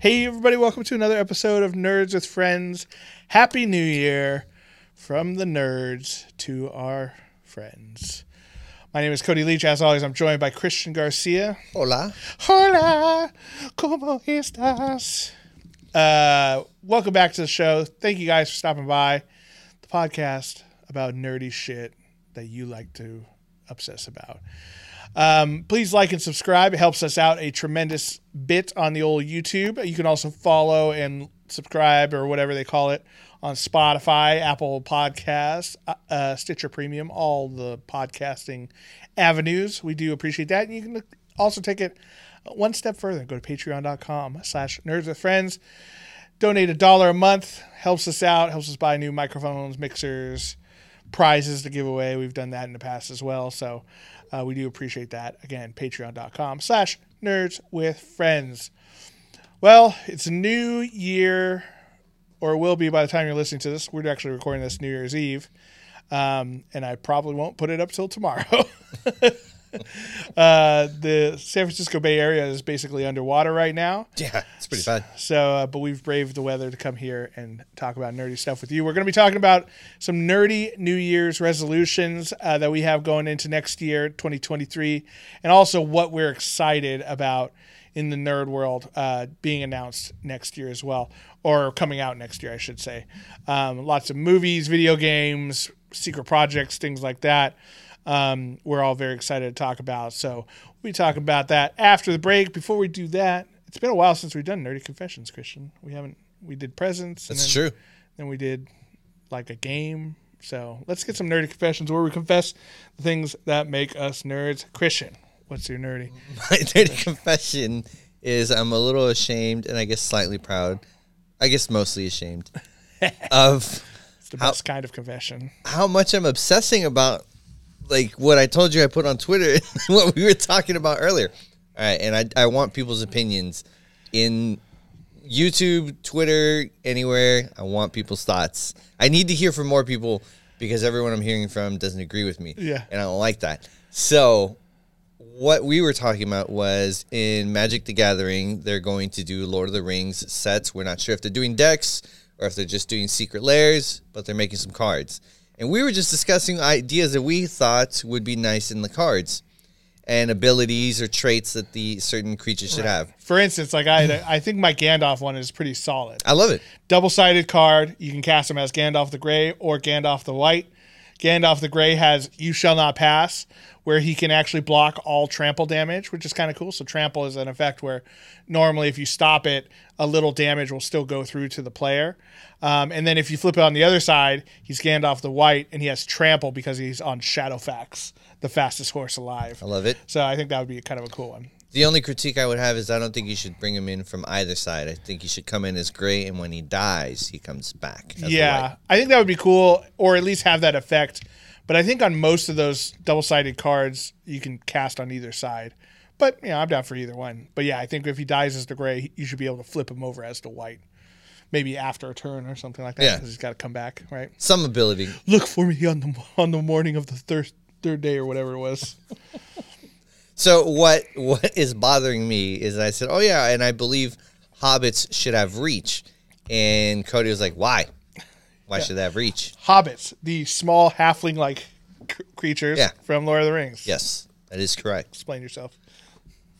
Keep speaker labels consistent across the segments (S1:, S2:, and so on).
S1: Hey, everybody, welcome to another episode of Nerds with Friends. Happy New Year from the nerds to our friends. My name is Cody Leach. As always, I'm joined by Christian Garcia.
S2: Hola.
S1: Hola, ¿cómo estás? Uh, welcome back to the show. Thank you guys for stopping by. The podcast about nerdy shit that you like to obsess about. Um, please like and subscribe. It helps us out a tremendous bit on the old YouTube. You can also follow and subscribe or whatever they call it on Spotify, Apple Podcasts, uh, uh, Stitcher Premium, all the podcasting avenues. We do appreciate that. And you can also take it one step further. Go to patreon.com slash nerds with friends. Donate a dollar a month. Helps us out. Helps us buy new microphones, mixers, prizes to give away. We've done that in the past as well. So uh, we do appreciate that. Again, patreon.com slash nerds with friends. Well, it's a new year, or will be by the time you're listening to this. We're actually recording this New Year's Eve. Um, and I probably won't put it up till tomorrow. uh, the San Francisco Bay Area is basically underwater right now.
S2: Yeah, it's pretty bad.
S1: So, uh, but we've braved the weather to come here and talk about nerdy stuff with you. We're going to be talking about some nerdy New Year's resolutions uh, that we have going into next year, 2023, and also what we're excited about in the nerd world uh, being announced next year as well, or coming out next year, I should say. Um, lots of movies, video games, secret projects, things like that. Um, we're all very excited to talk about. So we talk about that after the break. Before we do that, it's been a while since we've done nerdy confessions, Christian. We haven't. We did presents.
S2: That's
S1: then,
S2: true.
S1: Then we did like a game. So let's get some nerdy confessions where we confess the things that make us nerds. Christian, what's your nerdy?
S2: My dirty confession is I'm a little ashamed and I guess slightly proud. I guess mostly ashamed of
S1: It's the
S2: How-
S1: best kind of confession.
S2: how much I'm obsessing about like what I told you I put on Twitter what we were talking about earlier. All right, and I I want people's opinions in YouTube, Twitter, anywhere. I want people's thoughts. I need to hear from more people because everyone I'm hearing from doesn't agree with me.
S1: Yeah.
S2: And I don't like that. So what we were talking about was in Magic the Gathering, they're going to do Lord of the Rings sets. We're not sure if they're doing decks or if they're just doing secret layers, but they're making some cards. And we were just discussing ideas that we thought would be nice in the cards and abilities or traits that the certain creatures should have.
S1: For instance, like I, I think my Gandalf one is pretty solid.
S2: I love it.
S1: double sided card. You can cast him as Gandalf the Grey or Gandalf the White. Gandalf the Grey has You Shall Not Pass, where he can actually block all trample damage, which is kind of cool. So, trample is an effect where normally if you stop it, a little damage will still go through to the player. Um, and then if you flip it on the other side, he's Gandalf the White and he has trample because he's on Shadowfax, the fastest horse alive.
S2: I love it.
S1: So, I think that would be kind of a cool one.
S2: The only critique I would have is I don't think you should bring him in from either side. I think he should come in as gray, and when he dies, he comes back. as
S1: yeah. I think that would be cool, or at least have that effect. But I think on most of those double sided cards, you can cast on either side. But you know, I'm down for either one. But yeah, I think if he dies as the gray, you should be able to flip him over as the white, maybe after a turn or something like that.
S2: Yeah.
S1: 'cause he's got to come back, right?
S2: Some ability.
S1: Look for me on the on the morning of the third third day or whatever it was.
S2: So what what is bothering me is I said, oh yeah, and I believe hobbits should have reach, and Cody was like, why? Why should they have reach?
S1: Hobbits, the small halfling like c- creatures
S2: Yeah.
S1: from Lord of the Rings.
S2: Yes, that is correct.
S1: Explain yourself.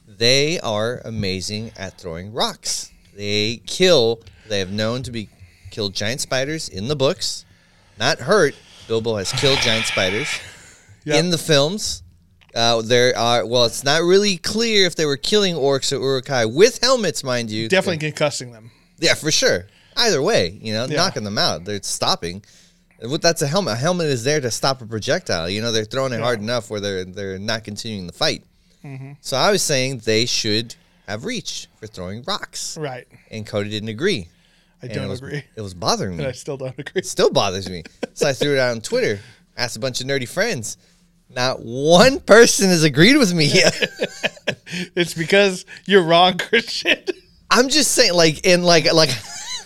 S2: They are amazing at throwing rocks. They kill. They have known to be killed giant spiders in the books. Not hurt. Bilbo has killed giant spiders
S1: Yeah.
S2: in the films. Uh, there are well, it's not really clear if they were killing orcs or Uruk-hai with helmets, mind you.
S1: Definitely concussing them.
S2: Yeah, for sure. Either way, you know,
S1: Yeah.
S2: knocking them out. They're stopping. What- That's a helmet. A helmet is there to stop a projectile. You know, they're throwing it hard enough where they're they're not continuing the fight.
S1: Mm-hmm.
S2: So I was saying they should have reach for throwing rocks,
S1: Right.
S2: and Cody didn't agree.
S1: I
S2: And
S1: don't
S2: it was,
S1: agree.
S2: It was bothering me.
S1: And I still don't agree.
S2: It still bothers me. So I threw it out on Twitter. Asked a bunch of nerdy friends. Not one person has agreed with me yet.
S1: It's because you're wrong, Christian.
S2: I'm just saying, like, in like, like,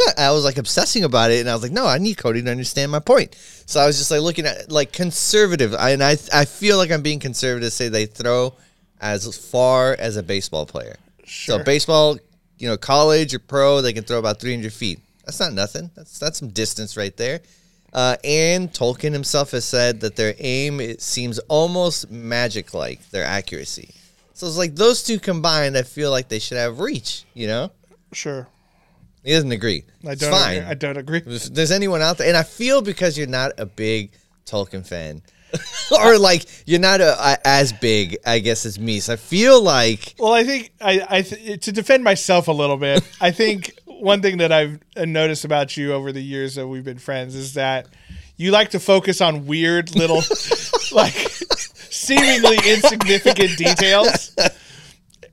S2: I was like obsessing about it, and I was like, no, I need Cody to understand my point. So I was just like looking at like conservative, I- and I I feel like I'm being conservative. to Say they throw as far as a baseball player.
S1: Sure.
S2: So baseball, you know, college or pro, they can throw about 300 feet. That's not nothing. That's that's some distance right there. Uh, and Tolkien himself has said that their aim it seems almost magic-like their accuracy. So it's like those two combined. I feel like they should have reach. You know,
S1: Sure.
S2: He doesn't agree.
S1: I don't
S2: fine.
S1: agree. I don't agree.
S2: If there's anyone out there, and I feel because you're not a big Tolkien fan, or like you're not a, a, as big, I guess, as me. So I feel like
S1: Well, I think I, I th- to defend myself a little bit. I think one thing that I've uh, noticed about you over the years that we've been friends is that you like to focus on weird little, like seemingly insignificant details,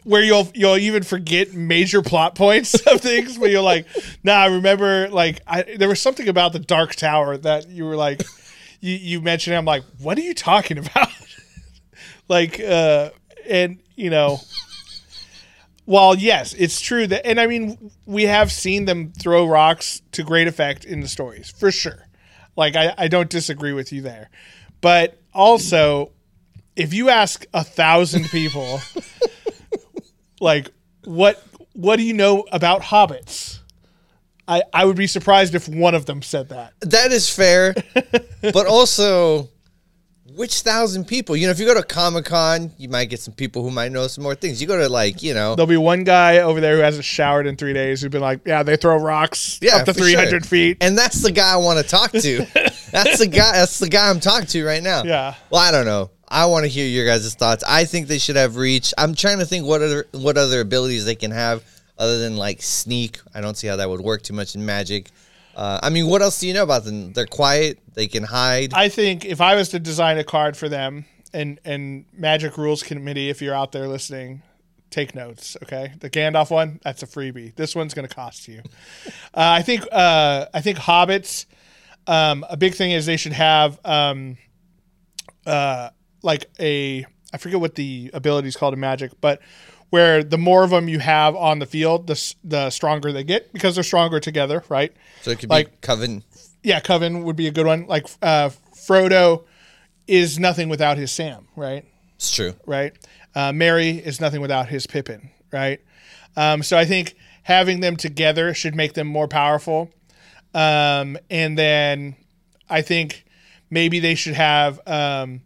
S1: where you'll you'll even forget major plot points of things. Where you're like, "Nah, I remember like I, there was something about the Dark Tower that you were like." You, you mentioned I'm like, what are you talking about? like, uh, and you know, while yes, it's true that, and I mean, we have seen them throw rocks to great effect in the stories for sure. Like, I, I don't disagree with you there, but also, if you ask a thousand people, like, what what do you know about hobbits? I, I would be surprised if one of them said that.
S2: that is fair, but also. Which thousand people? You know, if you go to Comic Con, you might get some people who might know some more things. You go to like, you know,
S1: There'll be one guy over there who hasn't showered in three days who's been like, yeah, they throw rocks
S2: yeah,
S1: up to
S2: for sure.
S1: 300 feet.
S2: and that's the guy I want to talk to. that's the guy. That's the guy I'm talking to right now.
S1: Yeah.
S2: Well, I don't know. I want to hear your guys' thoughts. I think they should have reach. I'm trying to think what other what other abilities they can have other than like sneak. I don't see how that would work too much in Magic. Uh, I mean, what else do you know about them? They're quiet. They can hide.
S1: I think if I was to design a card for them, and and Magic Rules Committee, if you're out there listening, take notes. Okay, the Gandalf one, that's a freebie. This one's going to cost you. uh, I think uh, I think hobbits. Um, a big thing is they should have um, uh, like a I forget what the ability is called in Magic, but where the more of them you have on the field, the the stronger they get because they're stronger together, right?
S2: so it could
S1: like-
S2: be Coven.
S1: yeah, Coven would be a good one. Like uh, Frodo is nothing without his Sam, right?
S2: It's true.
S1: Right. Uh, Merry is nothing without his Pippin, right? Um, so I think having them together should make them more powerful. Um, and then I think maybe they should have, um,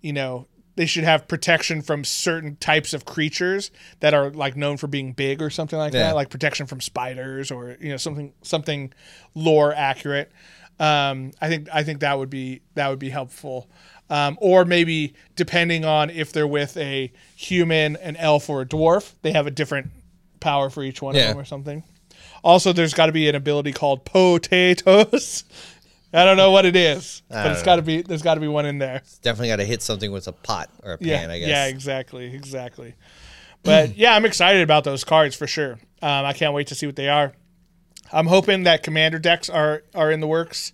S1: you know, they should have protection from certain types of creatures that are like known for being big or something like
S2: Yeah.
S1: that, like protection from spiders or you know something something lore accurate. Um, I think I think that would be that would be helpful. Um, or maybe depending on if they're with a human, an elf, or a dwarf, they have a different power for each one
S2: Yeah.
S1: of them or something. Also, there's got to be an ability called potatoes. I don't know what it is, but
S2: don't
S1: it's got to be. There's got to be one in there.
S2: Definitely got to hit something with a pot or a pan.
S1: Yeah,
S2: I guess.
S1: yeah, exactly, exactly. But yeah, I'm excited about those cards for sure. Um, I can't wait to see what they are. I'm hoping that commander decks are are in the works.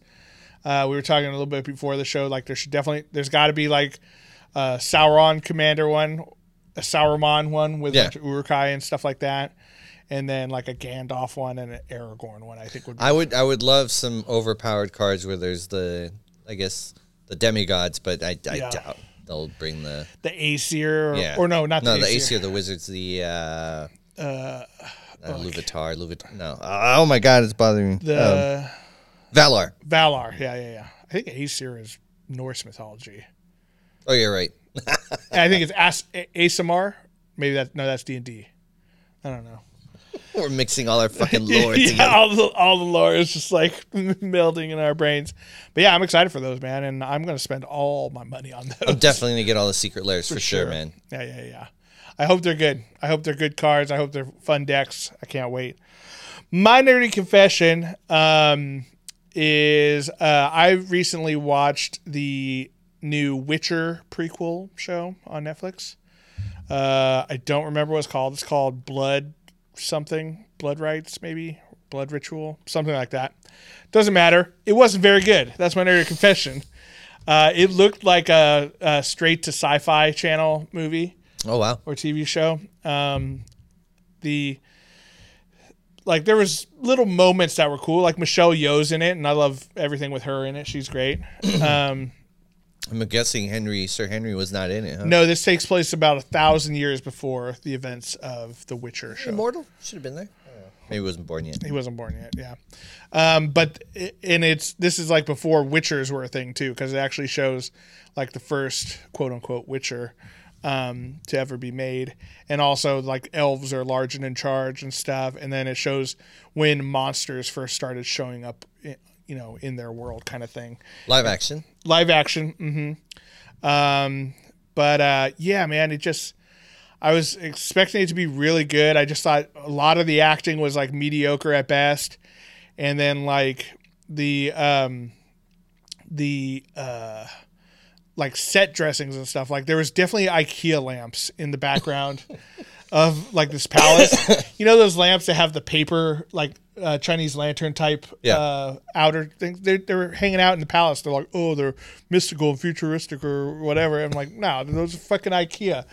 S1: Uh, we were talking a little bit before the show. Like there should definitely there's got to be like a Sauron commander one, a Sauron one with
S2: Yeah.
S1: Uruk-hai and stuff like that, and then like a Gandalf one and an Aragorn one. I think would be
S2: I would. I would love some overpowered cards where there's the, I guess, the demigods, but I, I
S1: Yeah.
S2: doubt they'll bring the.
S1: the Aesir or,
S2: Yeah.
S1: or no, not
S2: no,
S1: the Aesir.
S2: The wizards, the uh, uh, Luvatar, Luvatar. No, oh my god, it's bothering me.
S1: The
S2: um, Valar.
S1: Valar. Yeah, yeah, yeah. I think Aesir is Norse mythology.
S2: Oh, you're right.
S1: I think it's As- A- Aasimar. Maybe that no, that's D and D. I don't know.
S2: We're mixing all our fucking lore
S1: yeah,
S2: together.
S1: all the all the lore is just like melding in our brains. But yeah, I'm excited for those, man, and I'm gonna spend all my money on those.
S2: I'm definitely gonna get all the secret layers for, sure, man.
S1: Yeah, yeah, yeah. I hope they're good. I hope they're good cards. I hope they're fun decks. I can't wait. My nerdy confession um, is uh, I recently watched the new Witcher prequel show on Netflix. Uh, I don't remember what it's called. It's called Blood something, Blood rites, maybe Blood Ritual, something like that. Doesn't matter. It wasn't very good. That's my nerdy confession. Uh, it looked like a, a straight to sci-fi channel movie
S2: Oh wow.
S1: or TV show. Um, the like there was little moments that were cool, like Michelle Yeoh's in it, and I love everything with her in it. She's great. Um,
S2: I'm guessing Henry Sir Henry was not in it, huh?
S1: no, this takes place about a thousand years before the events of the Witcher show.
S2: Immortal should have been there. Maybe he wasn't born yet.
S1: He wasn't born yet, yeah. Um, but and it's this is like before Witchers were a thing too, because it actually shows like the first quote unquote Witcher um, to ever be made, and also like elves are large and in charge and stuff, and then it shows when monsters first started showing up, you know, in their world, kind of thing
S2: Live action.
S1: live action. Mm-hmm. Um, but uh, yeah, man, it just I was expecting it to be really good. I just thought a lot of the acting was like mediocre at best, and then like the um, the uh, like set dressings and stuff. Like there was definitely IKEA lamps in the background of like this palace. you know those lamps that have the paper like uh, Chinese lantern type
S2: Yeah.
S1: uh, outer things. They're, they're hanging out in the palace. They're like, oh, they're mystical and futuristic or whatever. I'm like, no, those are fucking IKEA.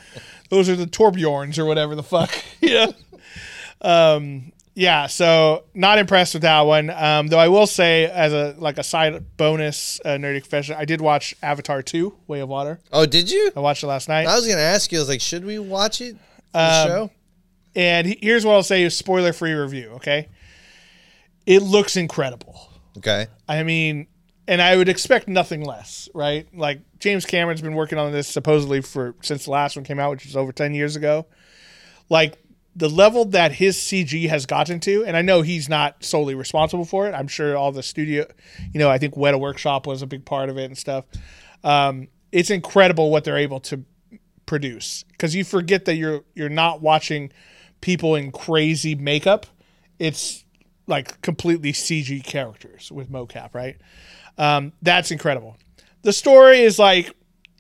S1: Those are the Torbjorns or whatever the fuck. yeah. Um, yeah, so not impressed with that one. Um, though I will say, as a like a side bonus uh, nerdy confession, I did watch Avatar Two: Way of Water.
S2: Oh, did you?
S1: I watched it last night.
S2: I was gonna ask you. I was like, should we watch it? The
S1: Um,
S2: show.
S1: And he- here's what I'll say: spoiler free review. Okay, it looks incredible.
S2: Okay.
S1: I mean, and I would expect nothing less, right? Like James Cameron's been working on this supposedly for since the last one came out, which was over ten years ago. Like the level that his CG has gotten to, and I know he's not solely responsible for it. I'm sure all the studio, you know, I think Weta Workshop was a big part of it and stuff. Um, it's incredible what they're able to produce because you forget that you're you're not watching people in crazy makeup. It's like completely CG characters with mocap, right? Um, that's incredible. The story is like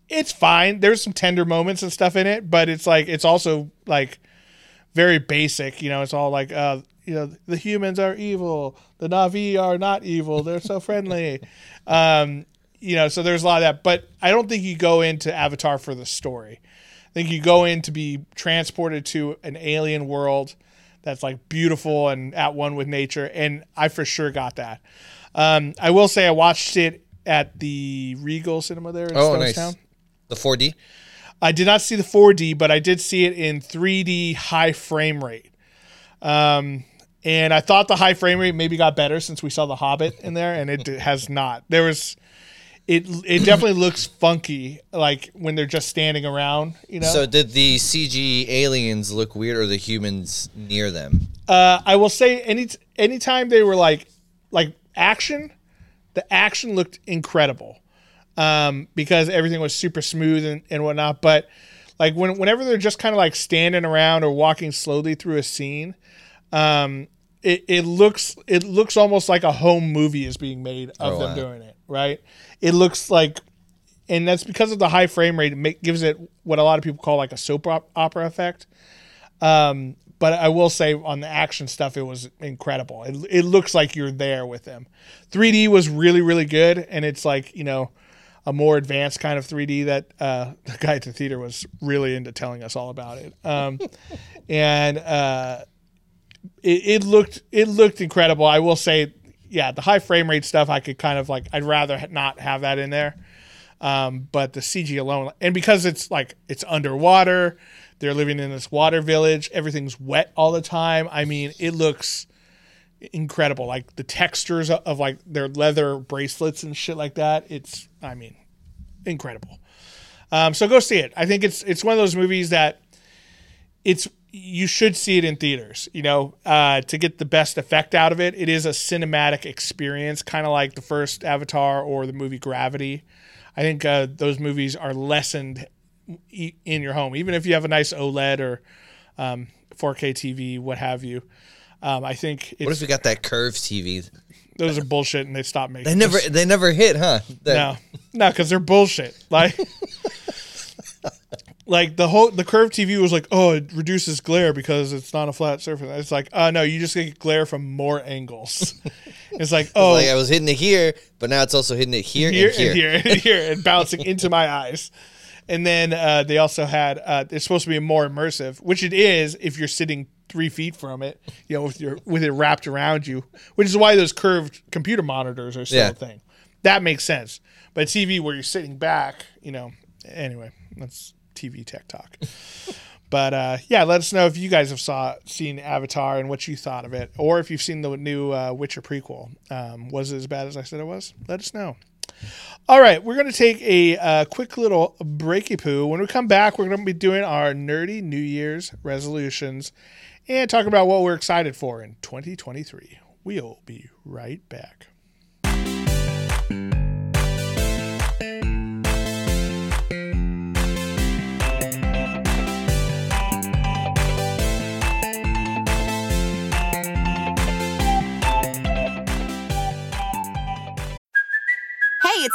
S1: it's fine. There's some tender moments and stuff in it, but it's like it's also like very basic. You know, it's all like uh, you know the humans are evil, the Na'vi are not evil. They're so friendly. um, you know, so there's a lot of that. But I don't think you go into Avatar for the story. I think you go in to be transported to an alien world that's like beautiful and at one with nature, and I for sure got that. Um, I will say I watched it at the Regal Cinema there in
S2: Oh, nice.
S1: Stonestown.
S2: The 4D.
S1: I did not see the 4D, but I did see it in 3D high frame rate. Um, and I thought the high frame rate maybe got better since we saw the Hobbit in there, and it has not. There was, it it definitely looks funky, like when they're just standing around. You know,
S2: So did the CG aliens look weird, or the humans near them?
S1: uh, I will say any anytime they were like like action, the action looked incredible um, because everything was super smooth and, and whatnot. But like when whenever they're just kind of like standing around or walking slowly through a scene, um, it, it looks it looks almost like a home movie is being made of
S2: Oh,
S1: them
S2: wow.
S1: doing it. Right? It looks like, and that's because of the high frame rate. It make, gives it what a lot of people call like a soap opera effect. Um, but I will say on the action stuff, it was incredible. It, it looks like you're there with them. 3D was really, really good, and it's like you know a more advanced kind of 3D that uh, the guy at the theater was really into telling us all about it. Um, and uh, it, it looked it looked incredible. I will say, yeah, the high frame rate stuff I could kind of like. I'd rather not have that in there. Um, but the CG alone, and because it's like it's underwater, they're living in this water village. Everything's wet all the time. I mean, it looks incredible. Like the textures of, like their leather bracelets and shit like that. It's, I mean, incredible. Um, so go see it. I think it's it's one of those movies that it's you should see it in theaters. You know, uh, to get the best effect out of it. It is a cinematic experience, kind of like the first Avatar or the movie Gravity. I think uh, those movies are lessened e- in your home, even if you have a nice OLED or um, 4K TV, what have you. Um, I think
S2: What if we got that curved TV?
S1: those are bullshit, and they stopped making.
S2: They never
S1: those.
S2: they never hit, huh? That-
S1: No, no, because they're bullshit. Like, like the whole the curved TV was like, oh, it reduces glare because it's not a flat surface. It's like, uh, no, you just get glare from more angles. it's like, oh,
S2: Like I was hitting it here, but now it's also hitting it here,
S1: here
S2: and here.
S1: and here and here and bouncing into my eyes. And then uh, they also had uh, it's supposed to be more immersive, which it is if you're sitting three feet from it, you know, with your with it wrapped around you, which is why those curved computer monitors are still
S2: Yeah.
S1: a thing. That makes sense. But TV where you're sitting back, you know. Anyway, that's TV tech talk. But uh, yeah, let us know if you guys have saw seen Avatar and what you thought of it, or if you've seen the new uh, Witcher prequel. Um, was it as bad as I said it was? Let us know. All right, we're going to take a uh, quick little breaky poo. When we come back, we're going to be doing our nerdy New Year's resolutions and talk about what we're excited for in 2023. We'll be right back.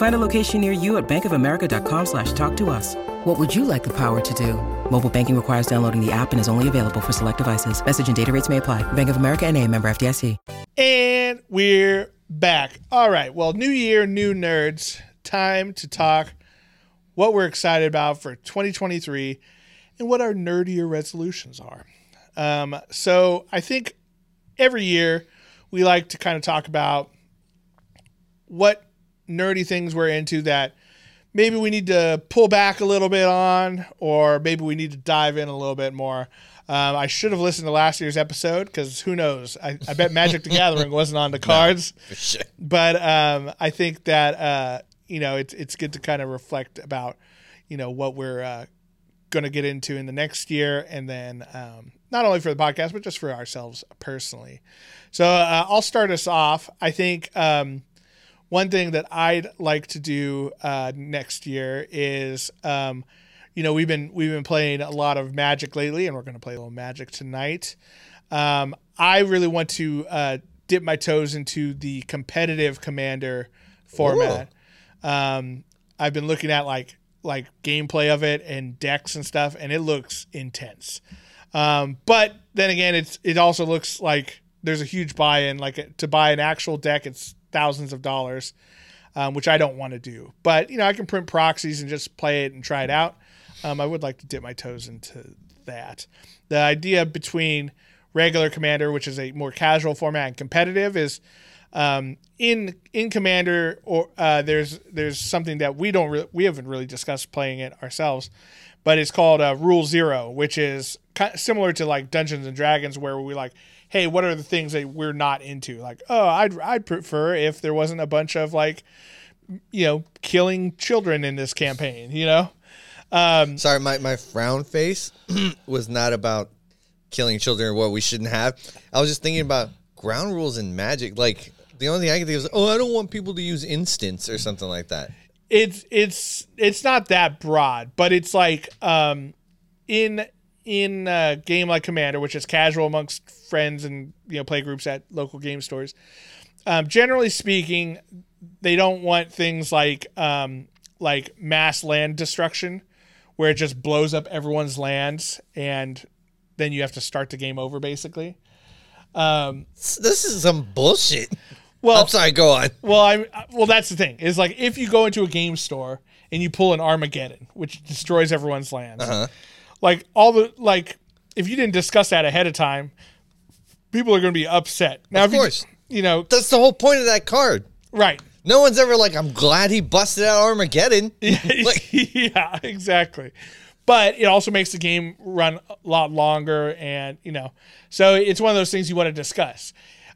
S3: Find a location near you at bankofamerica.com slash talk to us. What would you like the power to do? Mobile banking requires downloading the app and is only available for select devices. Message and data rates may apply. Bank of America and a member FDIC.
S1: And we're back. All right. Well, new year, new nerds. Time to talk what we're excited about for 2023 and what our nerdier resolutions are. Um, so I think every year we like to kind of talk about what nerdy things we're into that maybe we need to pull back a little bit on, or maybe we need to dive in a little bit more. Um, I should have listened to last year's episode because who knows? I, I bet Magic the Gathering wasn't on the cards.
S2: Sure.
S1: But um, I think that uh, you know it's it's good to kind of reflect about you know what we're uh, going to get into in the next year, and then um, not only for the podcast but just for ourselves personally. So uh, I'll start us off. I think um, one thing that I'd like to do uh, next year is. Um, you know we've been we've been playing a lot of Magic lately, and we're going to play a little Magic tonight. Um, I really want to uh, dip my toes into the competitive Commander format. Um, I've been looking at like like gameplay of it and decks and stuff, and it looks intense. Um, but then again, it's it also looks like there's a huge buy-in. Like to buy an actual deck, it's thousands of dollars, um, which I don't want to do. But you know, I can print proxies and just play it and try it out. Um, I would like to dip my toes into that. The idea between regular commander, which is a more casual format, and competitive is um, in in commander. Or uh, there's there's something that we don't re- we haven't really discussed playing it ourselves, but it's called uh, Rule Zero, which is similar to like Dungeons and Dragons, where we like, hey, what are the things that we're not into? Like, oh, I'd I'd prefer if there wasn't a bunch of like, you know, killing children in this campaign, you know.
S2: Sorry, my, my frown face was not about killing children or what we shouldn't have. I was just thinking about ground rules in magic. Like the only thing I can think of is, oh, I don't want people to use instants or something like that.
S1: it's it's it's not that broad, but it's like um in in a game like Commander, which is casual amongst friends and you know play groups at local game stores. Um, generally speaking, they don't want things like um, like mass land destruction, where it just blows up everyone's lands and then you have to start the game over basically.
S2: This is some bullshit.
S1: Well,
S2: I'm sorry. Go on.
S1: Well, I'm well. That's the thing. Is like if you go into a game store and you pull an Armageddon, which destroys everyone's lands,
S2: Uh-huh.
S1: Like all the like, if you didn't discuss that ahead of time, people are going to be upset. Now,
S2: Of
S1: if you-
S2: course.
S1: you, know,
S2: That's the whole point of that card.
S1: right?
S2: No one's ever like, I'm glad he busted out Armageddon. Like,
S1: yeah, exactly. But it also makes the game run a lot longer, and you know, so it's one of those things you want to discuss.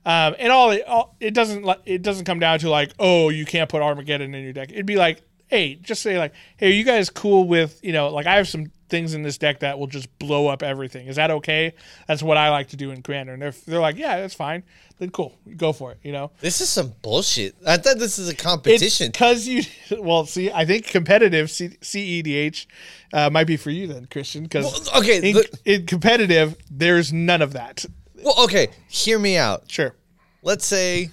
S1: Um, and all it, all it doesn't it doesn't come down to like, oh, you can't put Armageddon in your deck. It'd be like, hey, just say like, hey, are you guys cool with you know, like I have some things in this deck that will just blow up everything. Is that okay? That's what I like to do in Commander. And if they're like, yeah, that's fine, then cool, go for it. You know.
S2: this is some bullshit. I thought this is a competition.
S1: because you. Well, see, I think competitive C- CEDH uh, might be for you then, Christian. Because
S2: Well, okay,
S1: in,
S2: the-
S1: in competitive, there's none of that.
S2: well, okay, hear me out.
S1: Sure.
S2: Let's say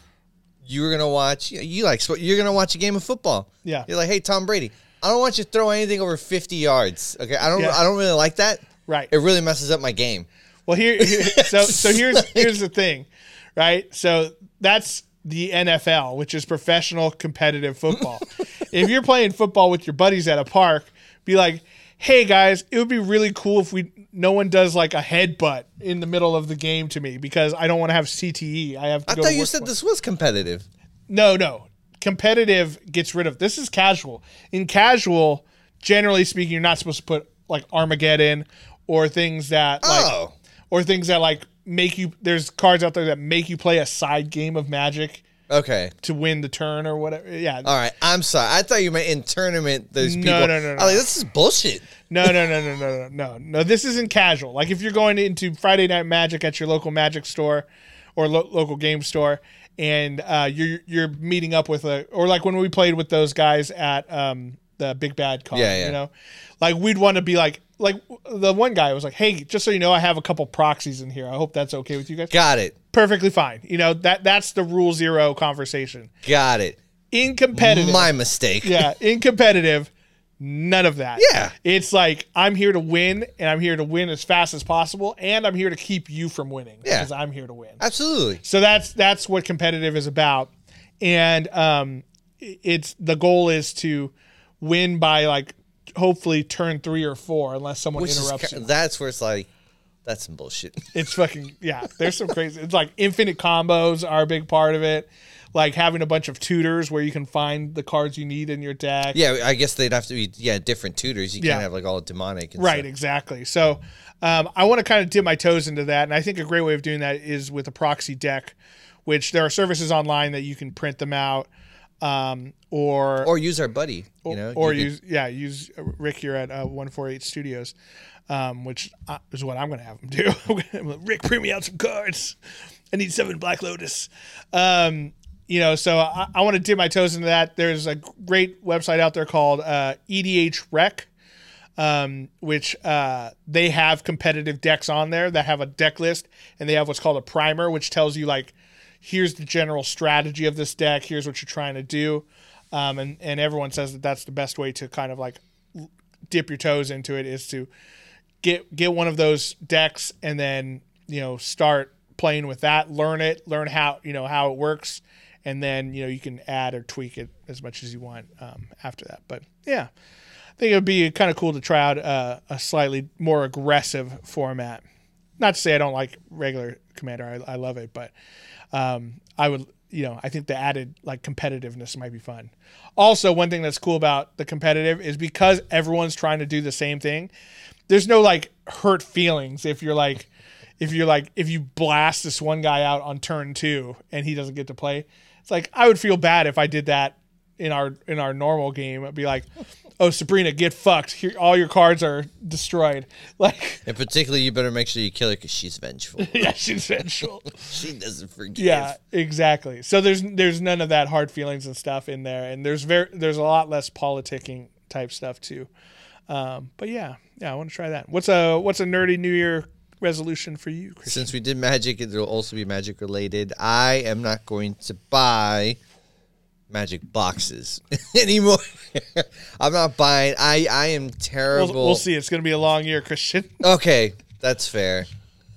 S2: you were gonna watch. You, you like sport. You're gonna watch a game of football.
S1: Yeah.
S2: You're like, hey, Tom Brady. I don't want you to throw anything over 50 yards. Okay. I don't.
S1: Yeah.
S2: I don't really like that.
S1: Right.
S2: It really messes up my game.
S1: Well, here, here so so here's here's the thing, right? So that's the NFL, which is professional competitive football. if you're playing football with your buddies at a park, be like, "Hey guys, it would be really cool if we no one does like a headbutt in the middle of the game to me because I don't want to have CTE. I have to
S2: I thought you said
S1: tomorrow."
S2: this was competitive.
S1: No, no. Competitive gets rid of this is casual. In casual, generally speaking, you're not supposed to put like Armageddon or things that like
S2: Oh.
S1: or things that like make you there's cards out there that make you play a side game of magic
S2: Okay.
S1: to win the turn or whatever. Yeah.
S2: All right. I'm sorry. I thought you meant in tournament. There's
S1: No,
S2: people.
S1: no, no,
S2: I'm
S1: no.
S2: like, this is bullshit.
S1: No, no, no, no, no, no, no, no. This isn't casual. Like if you're going into Friday Night Magic at your local magic store or lo- local game store, and uh, you're you're meeting up with a, or like when we played with those guys at um, the Big Bad Con,
S2: Yeah, yeah.
S1: you know, like we'd want to be like, like the one guy was like, hey, just so you know, I have a couple proxies in here. I hope that's okay with you guys.
S2: Got it.
S1: Perfectly fine. You know that that's the rule zero conversation.
S2: Got it.
S1: In competitive,
S2: My mistake.
S1: yeah, in competitive, none of that.
S2: Yeah.
S1: It's like I'm here to win and I'm here to win as fast as possible and I'm here to keep you from winning
S2: Yeah.
S1: because I'm here to win.
S2: Absolutely.
S1: So that's that's what competitive is about. And um it's the goal is to win by like hopefully turn 3 or 4 unless someone
S2: Which
S1: interrupts you.
S2: that's where it's like, that's some bullshit.
S1: It's fucking yeah. There's some crazy. It's like infinite combos are a big part of it. Like having a bunch of tutors where you can find the cards you need in your deck.
S2: yeah, I guess they'd have to be yeah different tutors. You
S1: Yeah.
S2: can't have like all demonic. And
S1: Right,
S2: stuff.
S1: exactly. So um, I want to kind of dip my toes into that, and I think a great way of doing that is with a proxy deck, which there are services online that you can print them out, um, or
S2: Or use our buddy. You know.
S1: or
S2: you could-
S1: use yeah use Rick here at uh, one four eight Studios, um, which uh, is what I'm going to have him do. Rick, print me out some cards. I need seven Black Lotus. Um, you know, so I, I want to dip my toes into that. There's a great website out there called uh, EDH Rec um, which uh, they have competitive decks on there that have a deck list, and they have what's called a primer, which tells you like, here's the general strategy of this deck, here's what you're trying to do, um, and and everyone says that that's the best way to kind of like dip your toes into it is to get get one of those decks and then you know start playing with that, learn it, learn how you know how it works, and then you know you can add or tweak it as much as you want um, after that. But yeah. I think it would be kind of cool to try out uh, a slightly more aggressive format. Not to say I don't like regular Commander, I, I love it, but um, I would, you know, I think the added like competitiveness might be fun. Also, one thing that's cool about the competitive is because everyone's trying to do the same thing. There's no like hurt feelings if you're like, if you're like, if you blast this one guy out on turn two and he doesn't get to play. It's like I would feel bad if I did that in our in our normal game. I'd be like, "Oh, Sabrina, get fucked! Here, all your cards are destroyed." Like,
S2: And particularly, you better make sure you kill her because she's vengeful.
S1: yeah, she's vengeful.
S2: she doesn't forgive.
S1: yeah, exactly. So there's there's none of that hard feelings and stuff in there, and there's very there's a lot less politicking type stuff too. Um, but yeah, yeah, I want to try that. What's a what's a nerdy New Year resolution for you, Chris?
S2: Since we did magic, it will also be magic related. I am not going to buy magic boxes anymore. I'm not buying. I I am terrible.
S1: We'll, we'll see. It's going to be a long year, Christian.
S2: Okay, that's fair.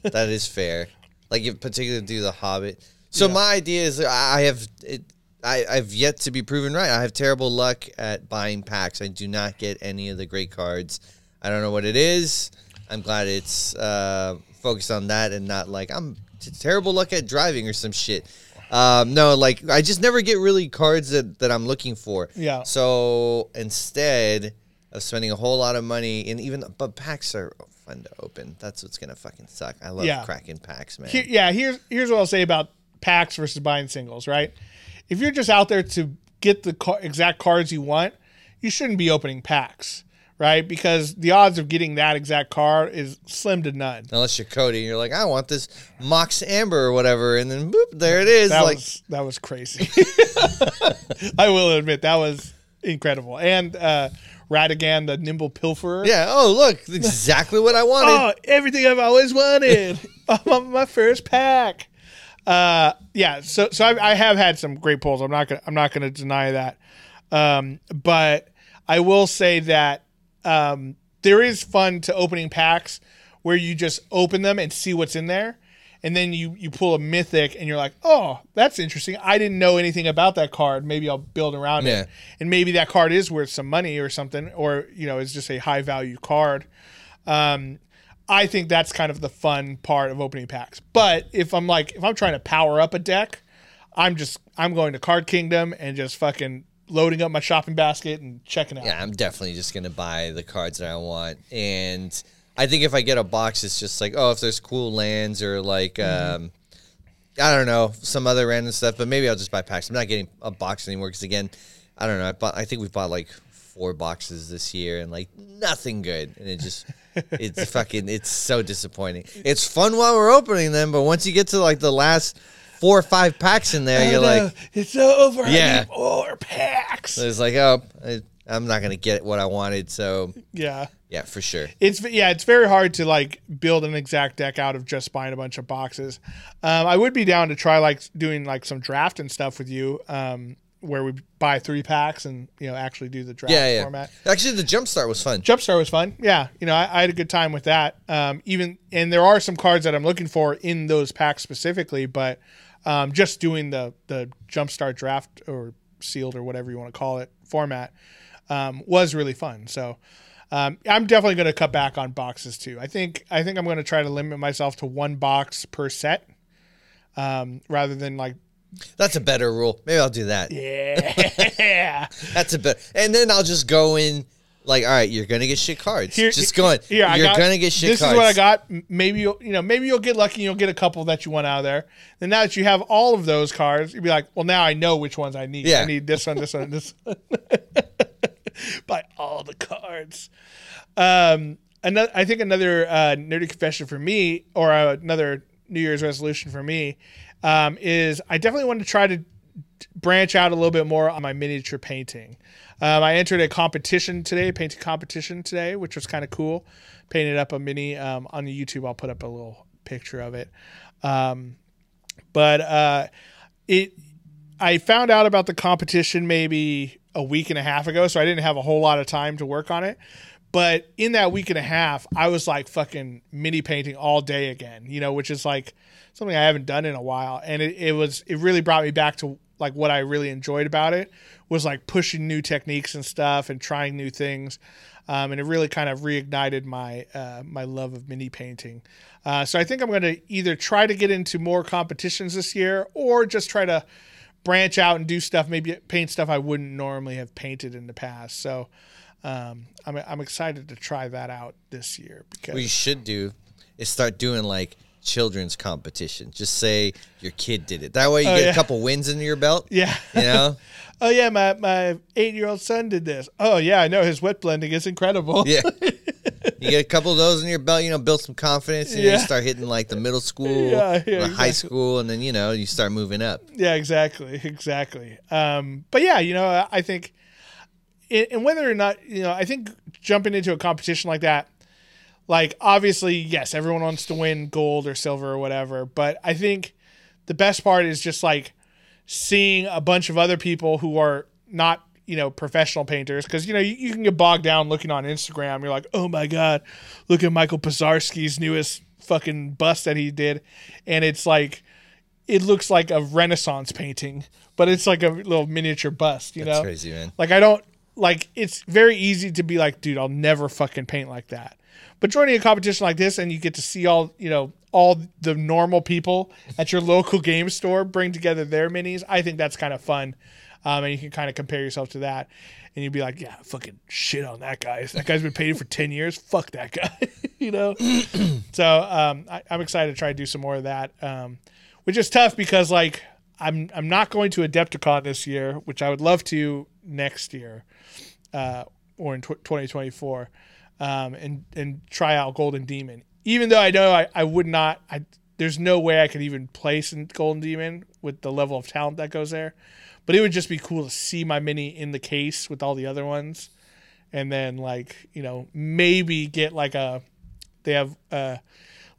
S2: that is fair. Like if particularly do the Hobbit. So my idea is I have it. I, I've yet to be proven right. I have terrible luck at buying packs. I do not get any of the great cards. I don't know what it is. I'm glad it's uh, focused on that and not like I'm t- terrible luck at driving or some shit. Um, no, like I just never get really cards that, that I'm looking for.
S1: Yeah.
S2: So instead of spending a whole lot of money, and even but packs are fun to open. That's what's gonna fucking suck. I love
S1: Yeah.
S2: cracking packs, man.
S1: Here, yeah, here's here's what I'll say about packs versus buying singles. Right, if you're just out there to get the ca- exact cards you want, you shouldn't be opening packs, right? Because the odds of getting that exact car is slim to none.
S2: Unless you're Cody and you're like, I want this Mox Amber or whatever, and then boop, there it is.
S1: That
S2: like,
S1: was that was crazy. I will admit that was incredible. And uh, Ragavan, the nimble pilferer.
S2: yeah, oh look, exactly what I wanted.
S1: Oh, everything I've always wanted. My first pack. Uh, yeah. So, so I, I have had some great pulls. I'm not gonna, I'm not gonna deny that. Um, but I will say that um, there is fun to opening packs where you just open them and see what's in there, and then you you pull a mythic and you're like, oh, that's interesting. I didn't know anything about that card. Maybe I'll build around
S2: Yeah.
S1: it, and maybe that card is worth some money or something, or you know, is just a high value card. Um, I think that's kind of the fun part of opening packs. But if I'm like, if I'm trying to power up a deck, I'm just I'm going to Card Kingdom and just fucking loading up my shopping basket and checking out.
S2: Yeah, I'm definitely just gonna buy the cards that I want, and I think if I get a box, it's just like, oh, if there's cool lands or like,
S1: Mm-hmm.
S2: um, I don't know, some other random stuff. But maybe I'll just buy packs. I'm not getting a box anymore because again, I don't know. I bought. I think we bought like four boxes this year and like nothing good, and it just. it's fucking it's so disappointing. It's fun while we're opening them, but once you get to like the last four or five packs in there, you're
S1: know,
S2: like,
S1: it's over.
S2: Yeah.
S1: More packs.
S2: it's like, oh, I, I'm not gonna get what I wanted. So
S1: Yeah.
S2: yeah, for sure.
S1: It's yeah, it's very hard to like build an exact deck out of just buying a bunch of boxes. Um, I would be down to try like doing like some draft and stuff with you, um, where we buy three packs and you know actually do the draft
S2: Yeah, yeah.
S1: format.
S2: Actually, the jumpstart was fun.
S1: Jumpstart was fun. Yeah, you know, I, I had a good time with that. Um, even and there are some cards that I'm looking for in those packs specifically, but um, just doing the the Jumpstart draft or sealed or whatever you want to call it format um, was really fun. So um, I'm definitely going to cut back on boxes too. I think I think I'm going to try to limit myself to one box per set, um, rather than like
S2: That's a better rule. Maybe I'll do that.
S1: yeah.
S2: That's a better. And then I'll just go in like, all right, you're gonna get shit cards.
S1: Here-
S2: just going.
S1: Here, I
S2: you're
S1: got-
S2: gonna get shit cards.
S1: This
S2: cards.
S1: is what I got. Maybe you'll, you know, maybe you'll get lucky. and You'll get a couple that you want out of there. Then now that you have all of those cards, you'll be like, well, now I know which ones I need.
S2: Yeah.
S1: I need this one, this one, this one. Buy all the cards. Um, another, I think another uh, nerdy confession for me, or uh, another New Year's resolution for me, um, is I definitely want to try to branch out a little bit more on my miniature painting. Um, I entered a competition today, painting competition today, which was kind of cool. Painted up a mini um, on the YouTube. I'll put up a little picture of it. Um, but uh, it, I found out about the competition maybe a week and a half ago, so I didn't have a whole lot of time to work on it. But in that week and a half, I was like fucking mini painting all day again, you know, which is like something I haven't done in a while. And it, it was, it really brought me back to like what I really enjoyed about it was like pushing new techniques and stuff and trying new things. Um, and it really kind of reignited my, uh, my love of mini painting. Uh, so I think I'm going to either try to get into more competitions this year or just try to branch out and do stuff, maybe paint stuff I wouldn't normally have painted in the past. So, um, I'm, I'm excited to try that out this year because
S2: What you should do is start doing like children's competition. Just say your kid did it. That way you
S1: Oh,
S2: get
S1: yeah.
S2: a couple wins under your belt.
S1: yeah.
S2: You know?
S1: oh yeah, my my eight year old son did this. Oh yeah, I know his wet blending is incredible.
S2: Yeah. You get a couple of those in your belt, you know, build some confidence, and
S1: Yeah.
S2: you start hitting like the middle school,
S1: Yeah, yeah,
S2: the high school, and then you know you start moving up.
S1: Yeah, exactly, exactly. Um, but yeah, you know, I- think, and whether or not you know, I think jumping into a competition like that, like obviously, yes, everyone wants to win gold or silver or whatever. But I think the best part is just like seeing a bunch of other people who are not you know professional painters because you know you, you can get bogged down looking on Instagram. You're like, oh my god, look at Michael Pizarski's newest fucking bust that he did, and it's like it looks like a Renaissance painting, but it's like a little miniature bust. You
S2: That's
S1: know,
S2: crazy, man.
S1: like I don't like it's very easy to be like, dude, I'll never fucking paint like that. But joining a competition like this and you get to see all, you know, all the normal people at your local game store bring together their minis, I think that's kind of fun. Um, and you can kind of compare yourself to that. And you'd be like, yeah, fucking shit on that guy. That guy's been painting for 10 years. Fuck that guy. you know? so um, I, I'm excited to try to do some more of that, um, which is tough because, like, I'm, I'm not going to Adepticon this year, which I would love to next year uh, or in tw 2024 um, and and try out Golden Demon. Even though I know I, I would not, I there's no way I could even place in Golden Demon with the level of talent that goes there. But it would just be cool to see my mini in the case with all the other ones, and then like you know maybe get like a they have uh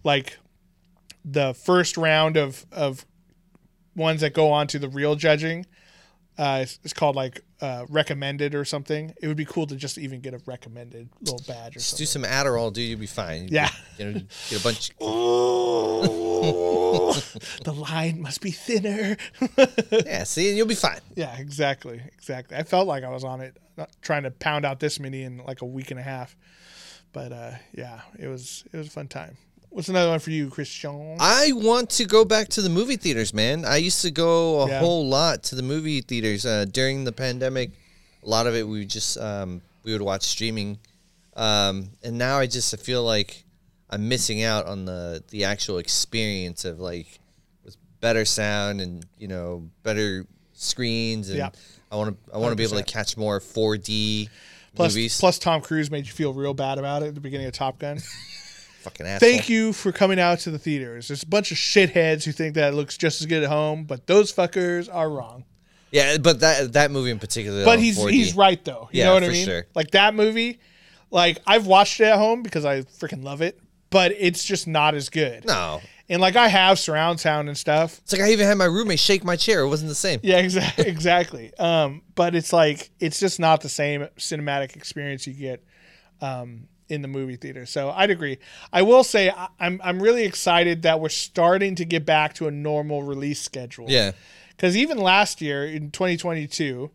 S1: like the first round of of ones that go on to the real judging. Uh, it's, it's called like uh, recommended or something. It would be cool to just even get a recommended little badge or
S2: Just do some Adderall, dude. You'll be fine.
S1: Yeah.
S2: You know, get a bunch.
S1: The line must be thinner.
S2: Yeah, see, and you'll be fine.
S1: yeah, exactly, exactly. I felt like I was on it, not trying to pound out this many in like a week and a half. But uh, yeah, it was it was a fun time. What's another one for you, Christian?
S2: I want to go back to the movie theaters, man. I used to go a
S1: Yeah.
S2: whole lot to the movie theaters uh, during the pandemic. A lot of it we just um, we would watch streaming, um, and now I just feel like I'm missing out on the the actual experience of like with better sound and you know better screens and
S1: Yeah.
S2: I want to I want to be able to catch more 4D
S1: plus,
S2: movies.
S1: plus, Tom Cruise made you feel real bad about it at the beginning of Top Gun.
S2: Fucking asshole.
S1: Thank you for coming out to the theaters. There's a bunch of shitheads who think that it looks just as good at home, but those fuckers are wrong.
S2: Yeah, but that that movie in particular.
S1: But he's
S2: 4D.
S1: he's right though. You
S2: Yeah,
S1: know what I mean?
S2: sure.
S1: Like that movie, like I've watched it at home because I freaking love it, but it's just not as good.
S2: No,
S1: And like I have surround sound and stuff.
S2: it's like I even had my roommate shake my chair. It wasn't the same.
S1: Yeah, exactly. exactly. Um, but it's like it's just not the same cinematic experience you get um, in the movie theater. So I'd agree. I will say I, I'm I'm really excited that we're starting to get back to a normal release schedule.
S2: Yeah.
S1: because even last year in 2022,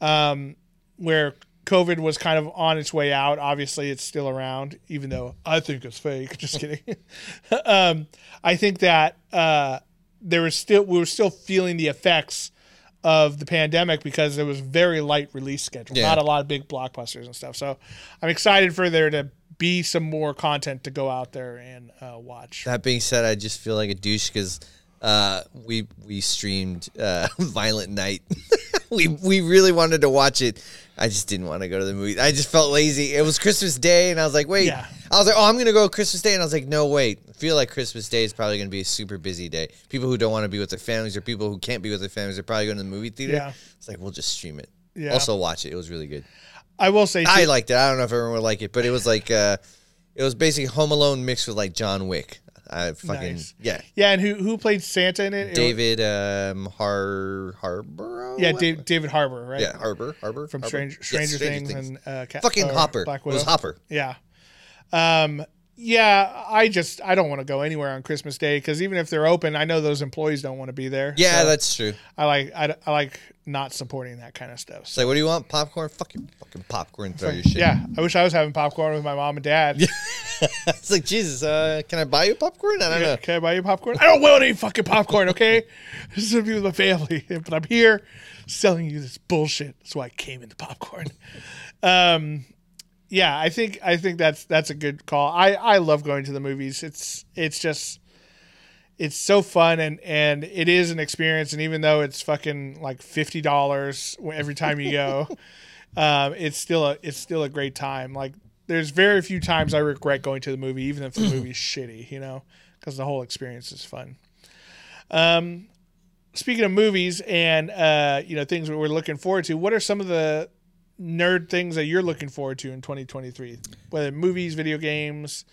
S1: um, where COVID was kind of on its way out, obviously it's still around, even though I think it's fake. Just kidding. um, I think that uh, there was still we were still feeling the effects of the pandemic because there was very light release schedule,
S2: Yeah.
S1: not a lot of big blockbusters and stuff. So I'm excited for there to be some more content to go out there and uh, watch.
S2: That being said, I just feel like a douche because uh, we we streamed uh, Violent Night. we we really wanted to watch it. I just didn't want to go to the movie. I just felt lazy. It was Christmas Day, and I was like, wait.
S1: Yeah.
S2: I was like, oh, I'm gonna go Christmas Day, and I was like, no, wait. I feel like Christmas Day is probably gonna be a super busy day. People who don't want to be with their families or people who can't be with their families are probably going to the movie theater.
S1: Yeah.
S2: It's like we'll just stream it.
S1: Yeah.
S2: Also watch it. It was really good.
S1: I will say,
S2: I liked it. I don't know if everyone would like it, but it was like uh, it was basically Home Alone mixed with like John Wick. I fucking
S1: Nice.
S2: yeah.
S1: yeah, and who who played Santa in it?
S2: David um, Har Harbour.
S1: Yeah, Dave, David Harbour, right?
S2: Yeah, Harbour, Harbour
S1: from
S2: Harbour?
S1: Stranger,
S2: Yes,
S1: Stranger, Things, and uh,
S2: fucking Hopper.
S1: Black
S2: it was Hopper.
S1: Yeah. Um. Yeah, I just I don't want to go anywhere on Christmas Day because even if they're open, I know those employees don't want to be there.
S2: Yeah,
S1: So
S2: that's true.
S1: I like I, I like not supporting that kind of stuff. So,
S2: like, what do you want? Popcorn? Fucking fucking popcorn. Throw your shit.
S1: yeah, I wish I was having popcorn with my mom and dad.
S2: it's like Jesus. Uh, can I buy you popcorn? I don't
S1: Yeah,
S2: know.
S1: Can I buy you popcorn? I don't want any fucking popcorn, okay? this is to be with my family, but I'm here selling you this bullshit. That's why I came into popcorn. Um, yeah, I think I think that's that's a good call. I I love going to the movies. It's it's just it's so fun and and it is an experience. And even though it's fucking like fifty dollars every time you go, um, it's still a it's still a great time. Like there's very few times I regret going to the movie, even if the movie's shitty, you know, because the whole experience is fun. Um, speaking of movies and uh, you know things we're looking forward to, what are some of the nerd things that you're looking forward to in 2023? Whether movies, video games,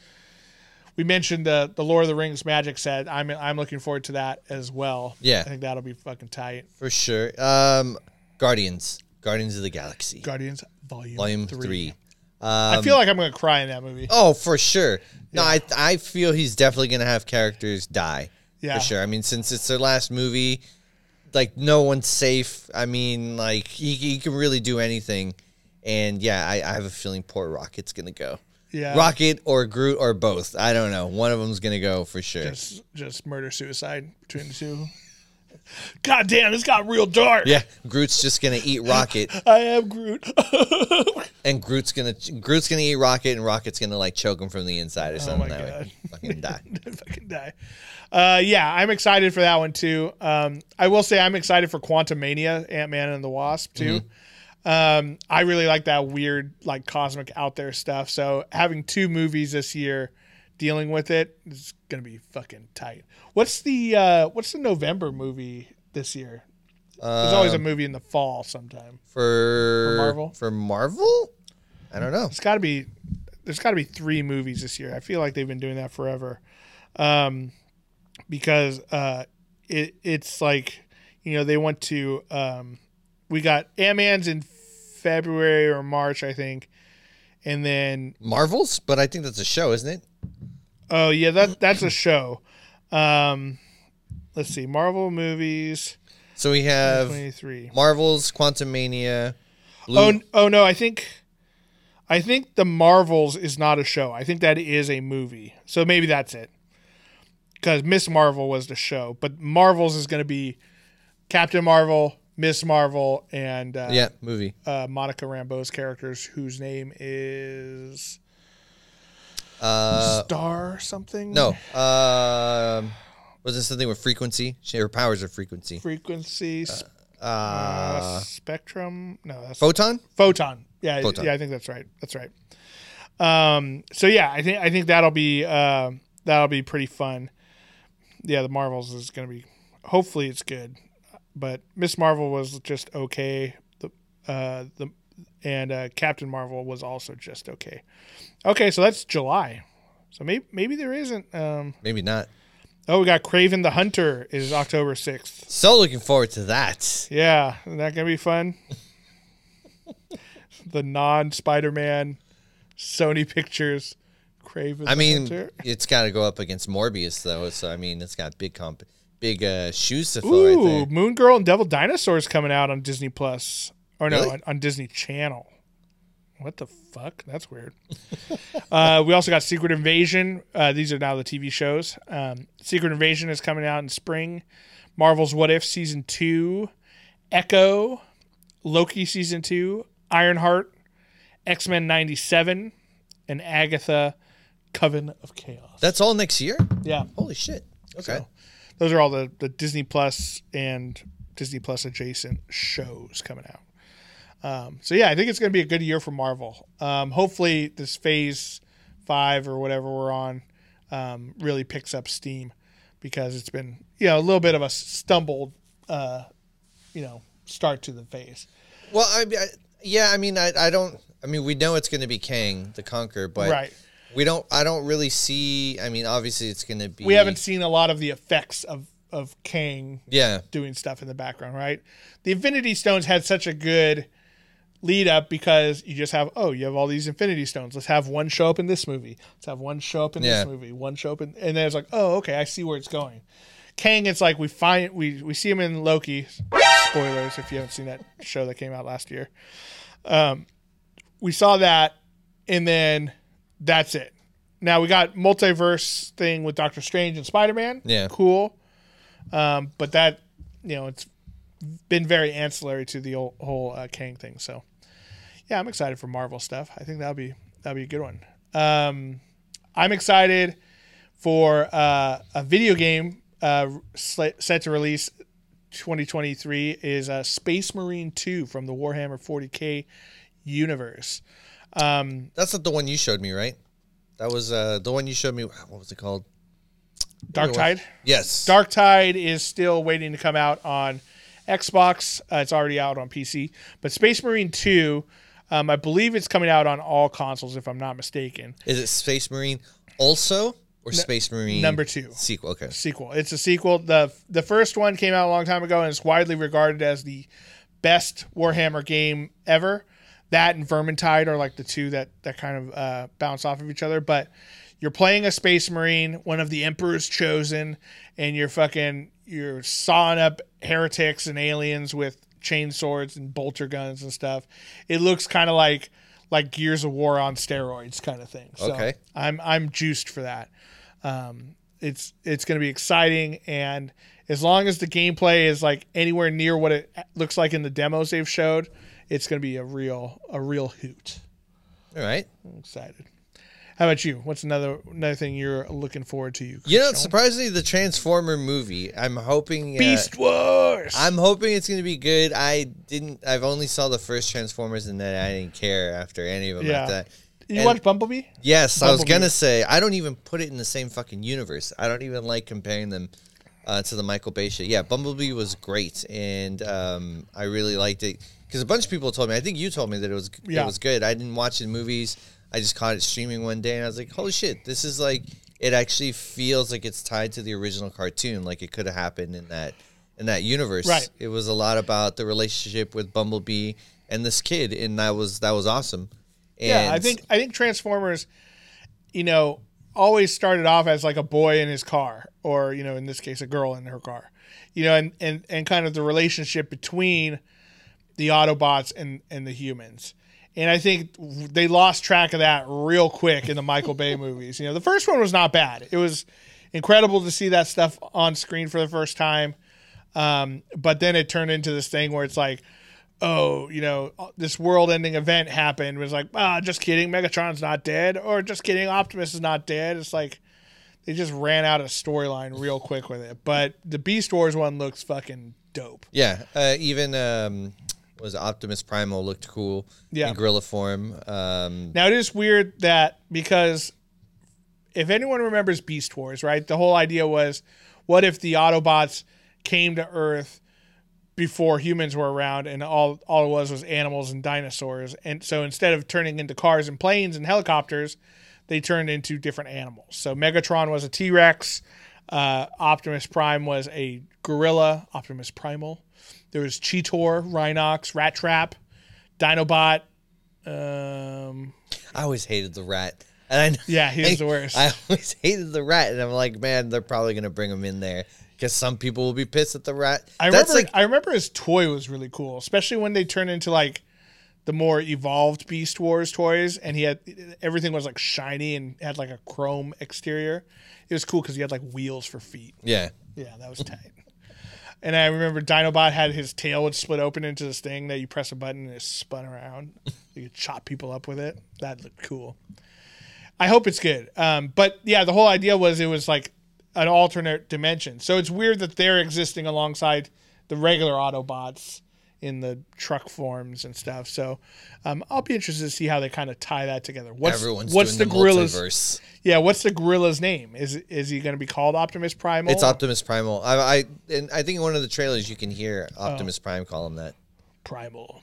S1: we mentioned the the Lord of the Rings magic set. I'm I'm looking forward to that as well.
S2: Yeah.
S1: I think that'll be fucking tight.
S2: for sure. Um, Guardians, Guardians of the Galaxy,
S1: Guardians Volume
S2: Volume
S1: three.
S2: Three.
S1: I feel like I'm gonna cry in that movie.
S2: Oh, for sure. No, I I feel he's definitely gonna have characters die.
S1: Yeah.
S2: For sure. I mean, since it's their last movie, like no one's safe. I mean, like he, he can really do anything. And yeah, I, I have a feeling poor Rocket's gonna go.
S1: Yeah.
S2: Rocket or Groot or both. I don't know. One of them's gonna go for sure.
S1: Just just murder suicide between the two. God damn, this got real dark.
S2: yeah, Groot's just gonna eat Rocket,
S1: I am Groot.
S2: and Groot's gonna Groot's gonna eat Rocket, and Rocket's gonna like choke him from the inside or something.
S1: Oh my
S2: that
S1: God.
S2: Fucking die.
S1: fucking die. Uh, yeah, I'm excited for that one too. Um, I will say I'm excited for Quantumania, Ant Man and the Wasp too. Um, I really like that weird, like cosmic out there stuff. So having two movies this year dealing with it is gonna be fucking tight. What's the uh, what's the November movie this year? There's always a movie in the fall sometime.
S2: For,
S1: Marvel?
S2: For Marvel? I don't know.
S1: It's got to be. There's got to be three movies this year. I feel like they've been doing that forever, um, because uh, it it's like you know they want to. Um, we got Ant Man's in February or March, I think, and then
S2: Marvels, but I think that's a show, isn't it?
S1: Oh yeah, that that's a show. Um, let's see, Marvel movies
S2: So we have. Marvels, Quantumania.
S1: Oh, oh no, I think I think the Marvels is not a show. I think that is a movie. So maybe that's it. Cuz Miss Marvel was the show, but Marvels is going to be Captain Marvel, Miss Marvel and uh,
S2: yeah, movie.
S1: uh, Monica Rambeau's characters whose name is
S2: Uh,
S1: Star something.
S2: no. Um, was it something with frequency? She, her powers are frequency.
S1: Frequency s-
S2: Uh,
S1: uh, Spectrum. No, that's
S2: photon.
S1: Photon. Yeah,
S2: Photon.
S1: yeah, I think that's right. That's right. Um, so yeah, I think I think that'll be um that'll be pretty fun. Yeah, the Marvels is gonna be. Hopefully, it's good. But Miss Marvel was just okay. The uh the and uh, Captain Marvel was also just okay. Okay, so that's July. So maybe maybe there isn't. Um,
S2: Maybe not.
S1: oh, we got Kraven the Hunter is October sixth.
S2: So looking forward to that.
S1: Yeah, isn't that gonna be fun? the non Spider Man Sony Pictures Kraven.
S2: I
S1: the
S2: mean,
S1: Hunter.
S2: it's got to go up against Morbius though. So I mean, it's got big comp, big uh, shoes to fill right
S1: Ooh,
S2: there.
S1: Moon Girl and Devil Dinosaurs coming out on Disney Plus, or no,
S2: Really?
S1: on, on Disney Channel. What the fuck? That's weird. uh, we also got Secret Invasion. Uh, these are now the TV shows. Um, Secret Invasion is coming out in spring. Marvel's What If season two, Echo, Loki season two, Ironheart, X Men '97, and Agatha, Coven of Chaos.
S2: That's all next year.
S1: yeah,
S2: Holy shit. Okay.
S1: So, those are all the, the Disney Plus and Disney Plus adjacent shows coming out. Um, so yeah, I think it's going to be a good year for Marvel. Um, hopefully, this Phase Five or whatever we're on um, really picks up steam because it's been you know a little bit of a stumbled uh, you know start to the phase.
S2: Well, I, I yeah, I mean, I, I don't. I mean, we know it's going to be Kang the Conqueror, but
S1: Right.
S2: we don't. I don't really see. I mean, obviously, it's going to be.
S1: We haven't seen a lot of the effects of of Kang
S2: Yeah,
S1: doing stuff in the background, right? The Infinity Stones had such a good lead up because you just have oh, you have all these Infinity Stones. Let's have one show up in this movie. Let's have one show up in
S2: Yeah.
S1: this movie. One show up in, and then it's like oh, okay, I see where it's going. Kang, it's like we find we we see him in Loki. Spoilers if you haven't seen that show that came out last year. Um, we saw that, and then that's it. Now we got multiverse thing with Doctor Strange and Spider Man.
S2: Yeah.
S1: cool. Um, but that you know it's been very ancillary to the whole, whole uh, Kang thing. So yeah, I'm excited for Marvel stuff. I think that'll be that'll be a good one. Um, I'm excited for uh, a video game uh, set to release 2023 is uh, Space Marine 2 from the Warhammer 40k universe.
S2: that's not the one you showed me, right? That was uh, the one you showed me. What was it called?
S1: Darktide.
S2: Yes.
S1: Darktide is still waiting to come out on Xbox. Uh, it's already out on PC. But Space Marine 2, um, I believe it's coming out on all consoles, if I'm not mistaken.
S2: Is it Space Marine also, or Space Marine
S1: number two.
S2: sequel. Okay,
S1: sequel. It's a sequel. the The first one came out a long time ago and is widely regarded as the best Warhammer game ever. That and Vermintide are like the two that that kind of uh, bounce off of each other. But you're playing a Space Marine, one of the Emperor's chosen, and you're fucking you're sawing up heretics and aliens with chain swords and bolter guns and stuff. It looks kind of like like Gears of War on steroids kind of thing. So
S2: Okay.
S1: I'm I'm juiced for that. Um, it's it's going to be exciting, and as long as the gameplay is like anywhere near what it looks like in the demos they've showed, it's going to be a real a real hoot.
S2: all right.
S1: I'm excited. How about you? What's another another thing you're looking forward to? You,
S2: You know, surprisingly, the Transformer movie. I'm hoping. Uh,
S1: Beast Wars.
S2: I'm hoping it's gonna be good. I didn't. I've only saw the first Transformers, and then I didn't care after any of them
S1: Yeah.
S2: like that.
S1: you
S2: and-
S1: watch Bumblebee?
S2: Yes, I was gonna say I don't even put it in the same fucking universe. I don't even like comparing them uh, to the Michael Bay shit. Yeah, Bumblebee was great, and um, I really liked it because a bunch of people told me. I think you told me that it was
S1: Yeah.
S2: it was good. I didn't watch the movies. I just caught it streaming one day, and I was like, "Holy shit! This is like it actually feels like it's tied to the original cartoon. Like it could have happened in that in that universe.
S1: Right.
S2: It was a lot about the relationship with Bumblebee and this kid, and that was that was awesome. And
S1: yeah, I think I think Transformers, you know, always started off as like a boy in his car, or you know, in this case, a girl in her car, you know, and and and kind of the relationship between the Autobots and and the humans. And I think they lost track of that real quick in the Michael Bay movies. You know, the first one was not bad. It was incredible to see that stuff on screen for the first time. Um, but then it turned into this thing where it's like, oh, you know, this world-ending event happened. It was like, ah, just kidding, Megatron's not dead, or just kidding, Optimus is not dead. It's like they just ran out of storyline real quick with it. But the Beast Wars one looks fucking dope.
S2: Yeah, uh, even um, was Optimus Primal looked cool.
S1: Yeah.
S2: in gorilla form. Um,
S1: Now it is weird that because if anyone remembers Beast Wars, right? The whole idea was, what if the Autobots came to Earth before humans were around, and all all it was was animals and dinosaurs, and so instead of turning into cars and planes and helicopters, they turned into different animals. So Megatron was a T Rex, uh, Optimus Prime was a gorilla, Optimus Primal. There was Cheetor, Rhinox, Rattrap, Dinobot. Um,
S2: I always hated the rat. And I
S1: Yeah, he was the worst.
S2: I always hated the rat, and I'm like, man, they're probably gonna bring him in there because some people will be pissed at the rat.
S1: I
S2: That's
S1: remember.
S2: like,
S1: I remember his toy was really cool, especially when they turned into like the more evolved Beast Wars toys, and he had everything was like shiny and had like a chrome exterior. It was cool because he had like wheels for feet.
S2: yeah,
S1: Yeah, that was tight. And I remember Dinobot had his tail would split open into this thing that you press a button and it spun around. you could chop people up with it. That looked cool. I hope it's good. Um, but yeah, the whole idea was it was like an alternate dimension. So it's weird that they're existing alongside the regular Autobots in the truck forms and stuff. So um, I'll be interested to see how they kind of tie that together. What's
S2: everyone's
S1: what's the
S2: the,
S1: gorilla's?
S2: multiverse.
S1: Yeah, what's the gorilla's name? Is is he going to be called Optimus Primal?
S2: It's Optimus Primal. I, I and I think in one of the trailers you can hear
S1: Oh.
S2: Optimus Prime call him that.
S1: primal.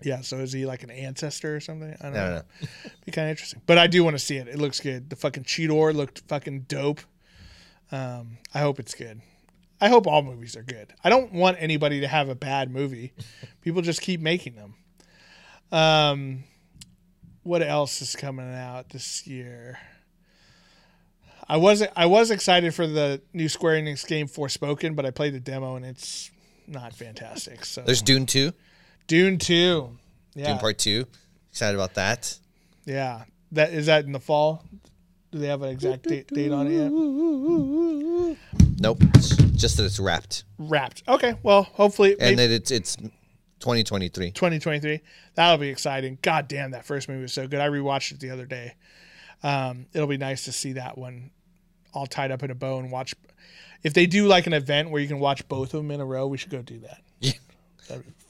S1: Yeah, so is he like an ancestor or something? I don't
S2: I don't
S1: know.
S2: know.
S1: Be kind of interesting. But I do want to see it. It looks good. The fucking Cheetor looked fucking dope. Um, I hope it's good. I hope all movies are good. I don't want anybody to have a bad movie. People just keep making them. Um, what else is coming out this year? I wasn't. I was excited for the new Square Enix game Forspoken, but I played the demo and it's not fantastic. So
S2: There's Dune Two,
S1: Dune Two. Yeah,
S2: Dune Part Two. Excited about that.
S1: yeah. That is that in the fall. Do they have an exact date, date on it yet?
S2: Nope, it's just that it's wrapped
S1: Wrapped. Okay. Well, hopefully,
S2: and
S1: maybe
S2: that it's it's 2023.
S1: 2023. That'll be exciting. God damn, that first movie was so good. I rewatched it the other day. Um, it'll be nice to see that one all tied up in a bow and watch. If they do like an event where you can watch both of them in a row, we should go do that.
S2: Yeah.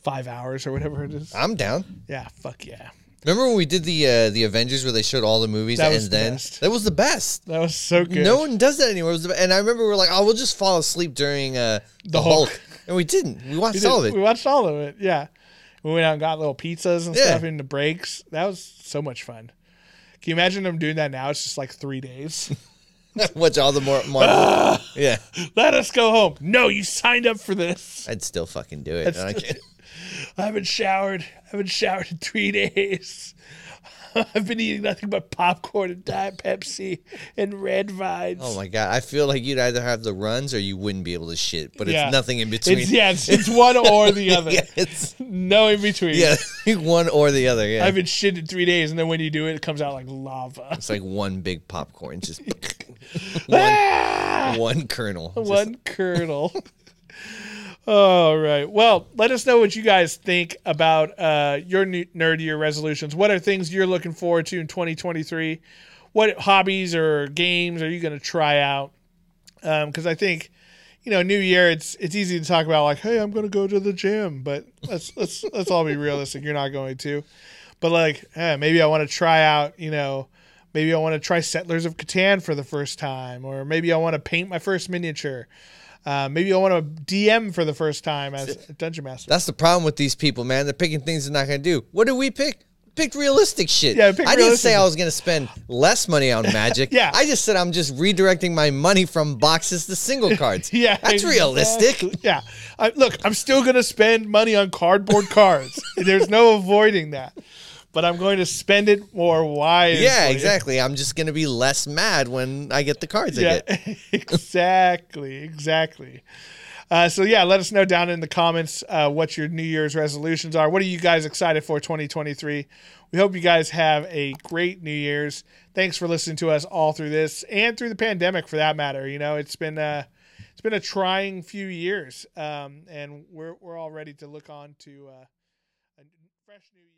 S1: Five hours or whatever it is.
S2: I'm down.
S1: Yeah. Fuck yeah.
S2: Remember when we did the uh, the Avengers where they showed all the movies
S1: That
S2: and
S1: was the
S2: then
S1: best.
S2: that was the best.
S1: That was so good.
S2: No one does that anymore. The, and I remember we were like, "Oh, we'll just fall asleep during uh, the,
S1: Hulk.
S2: Hulk. and we didn't. We watched
S1: We did-
S2: all of it.
S1: We watched all of it. Yeah. We went out and got little pizzas and
S2: Yeah.
S1: stuff in the breaks. That was so much fun. Can you imagine them doing that now? It's just like three days.
S2: Watch all the more Marvel. yeah,
S1: Let us go home. No, you signed up for this.
S2: I'd still fucking do it.
S1: That's-
S2: I can't-
S1: I haven't showered. I haven't showered in three days. I've been eating nothing but popcorn and Diet Pepsi and red vines.
S2: Oh my god, I feel like you'd either have the runs or you wouldn't be able to shit. But
S1: Yeah.
S2: it's nothing in between.
S1: It's, yeah, it's, it's one or the other.
S2: yeah, it's
S1: No in between.
S2: yeah, one or the other. Yeah,
S1: I've been shit in three days, and then when you do it, it comes out like lava.
S2: it's like one big popcorn, just
S1: Ah!
S2: one kernel. Just-
S1: One kernel. All right. Well, let us know what you guys think about uh, your nerd year resolutions. What are things you're looking forward to in 2023? What hobbies or games are you going to try out? Because I think, you know, New Year, it's it's easy to talk about like, hey, I'm going to go to the gym, but let's let's let's all be realistic. You're not going to. But like, maybe I want to try out, you know, maybe I want to try Settlers of Catan for the first time, or maybe I want to paint my first miniature. Uh, maybe I want to DM for the first time as a dungeon master.
S2: That's the problem with these people, man. They're picking things they're not gonna do. What did we pick? Picked realistic shit.
S1: Yeah,
S2: I didn't say. I was gonna spend less money on magic.
S1: Yeah.
S2: I just said I'm just redirecting my money from boxes to single cards.
S1: Yeah,
S2: that's realistic.
S1: Yeah, I, look, I'm still going to spend money on cardboard cards. There's no avoiding that. But I'm going to spend it more wisely.
S2: Yeah, exactly. I'm just gonna be less mad when I get the cards I
S1: Yeah,
S2: get.
S1: exactly, exactly. Uh, so yeah, let us know down in the comments uh, what your New Year's resolutions are. What are you guys excited for 2023? We hope you guys have a great New Year's. Thanks for listening to us all through this and through the pandemic, for that matter. You know, it's been uh, it's been a trying few years, um, and we're we're all ready to look on to uh, a fresh new year.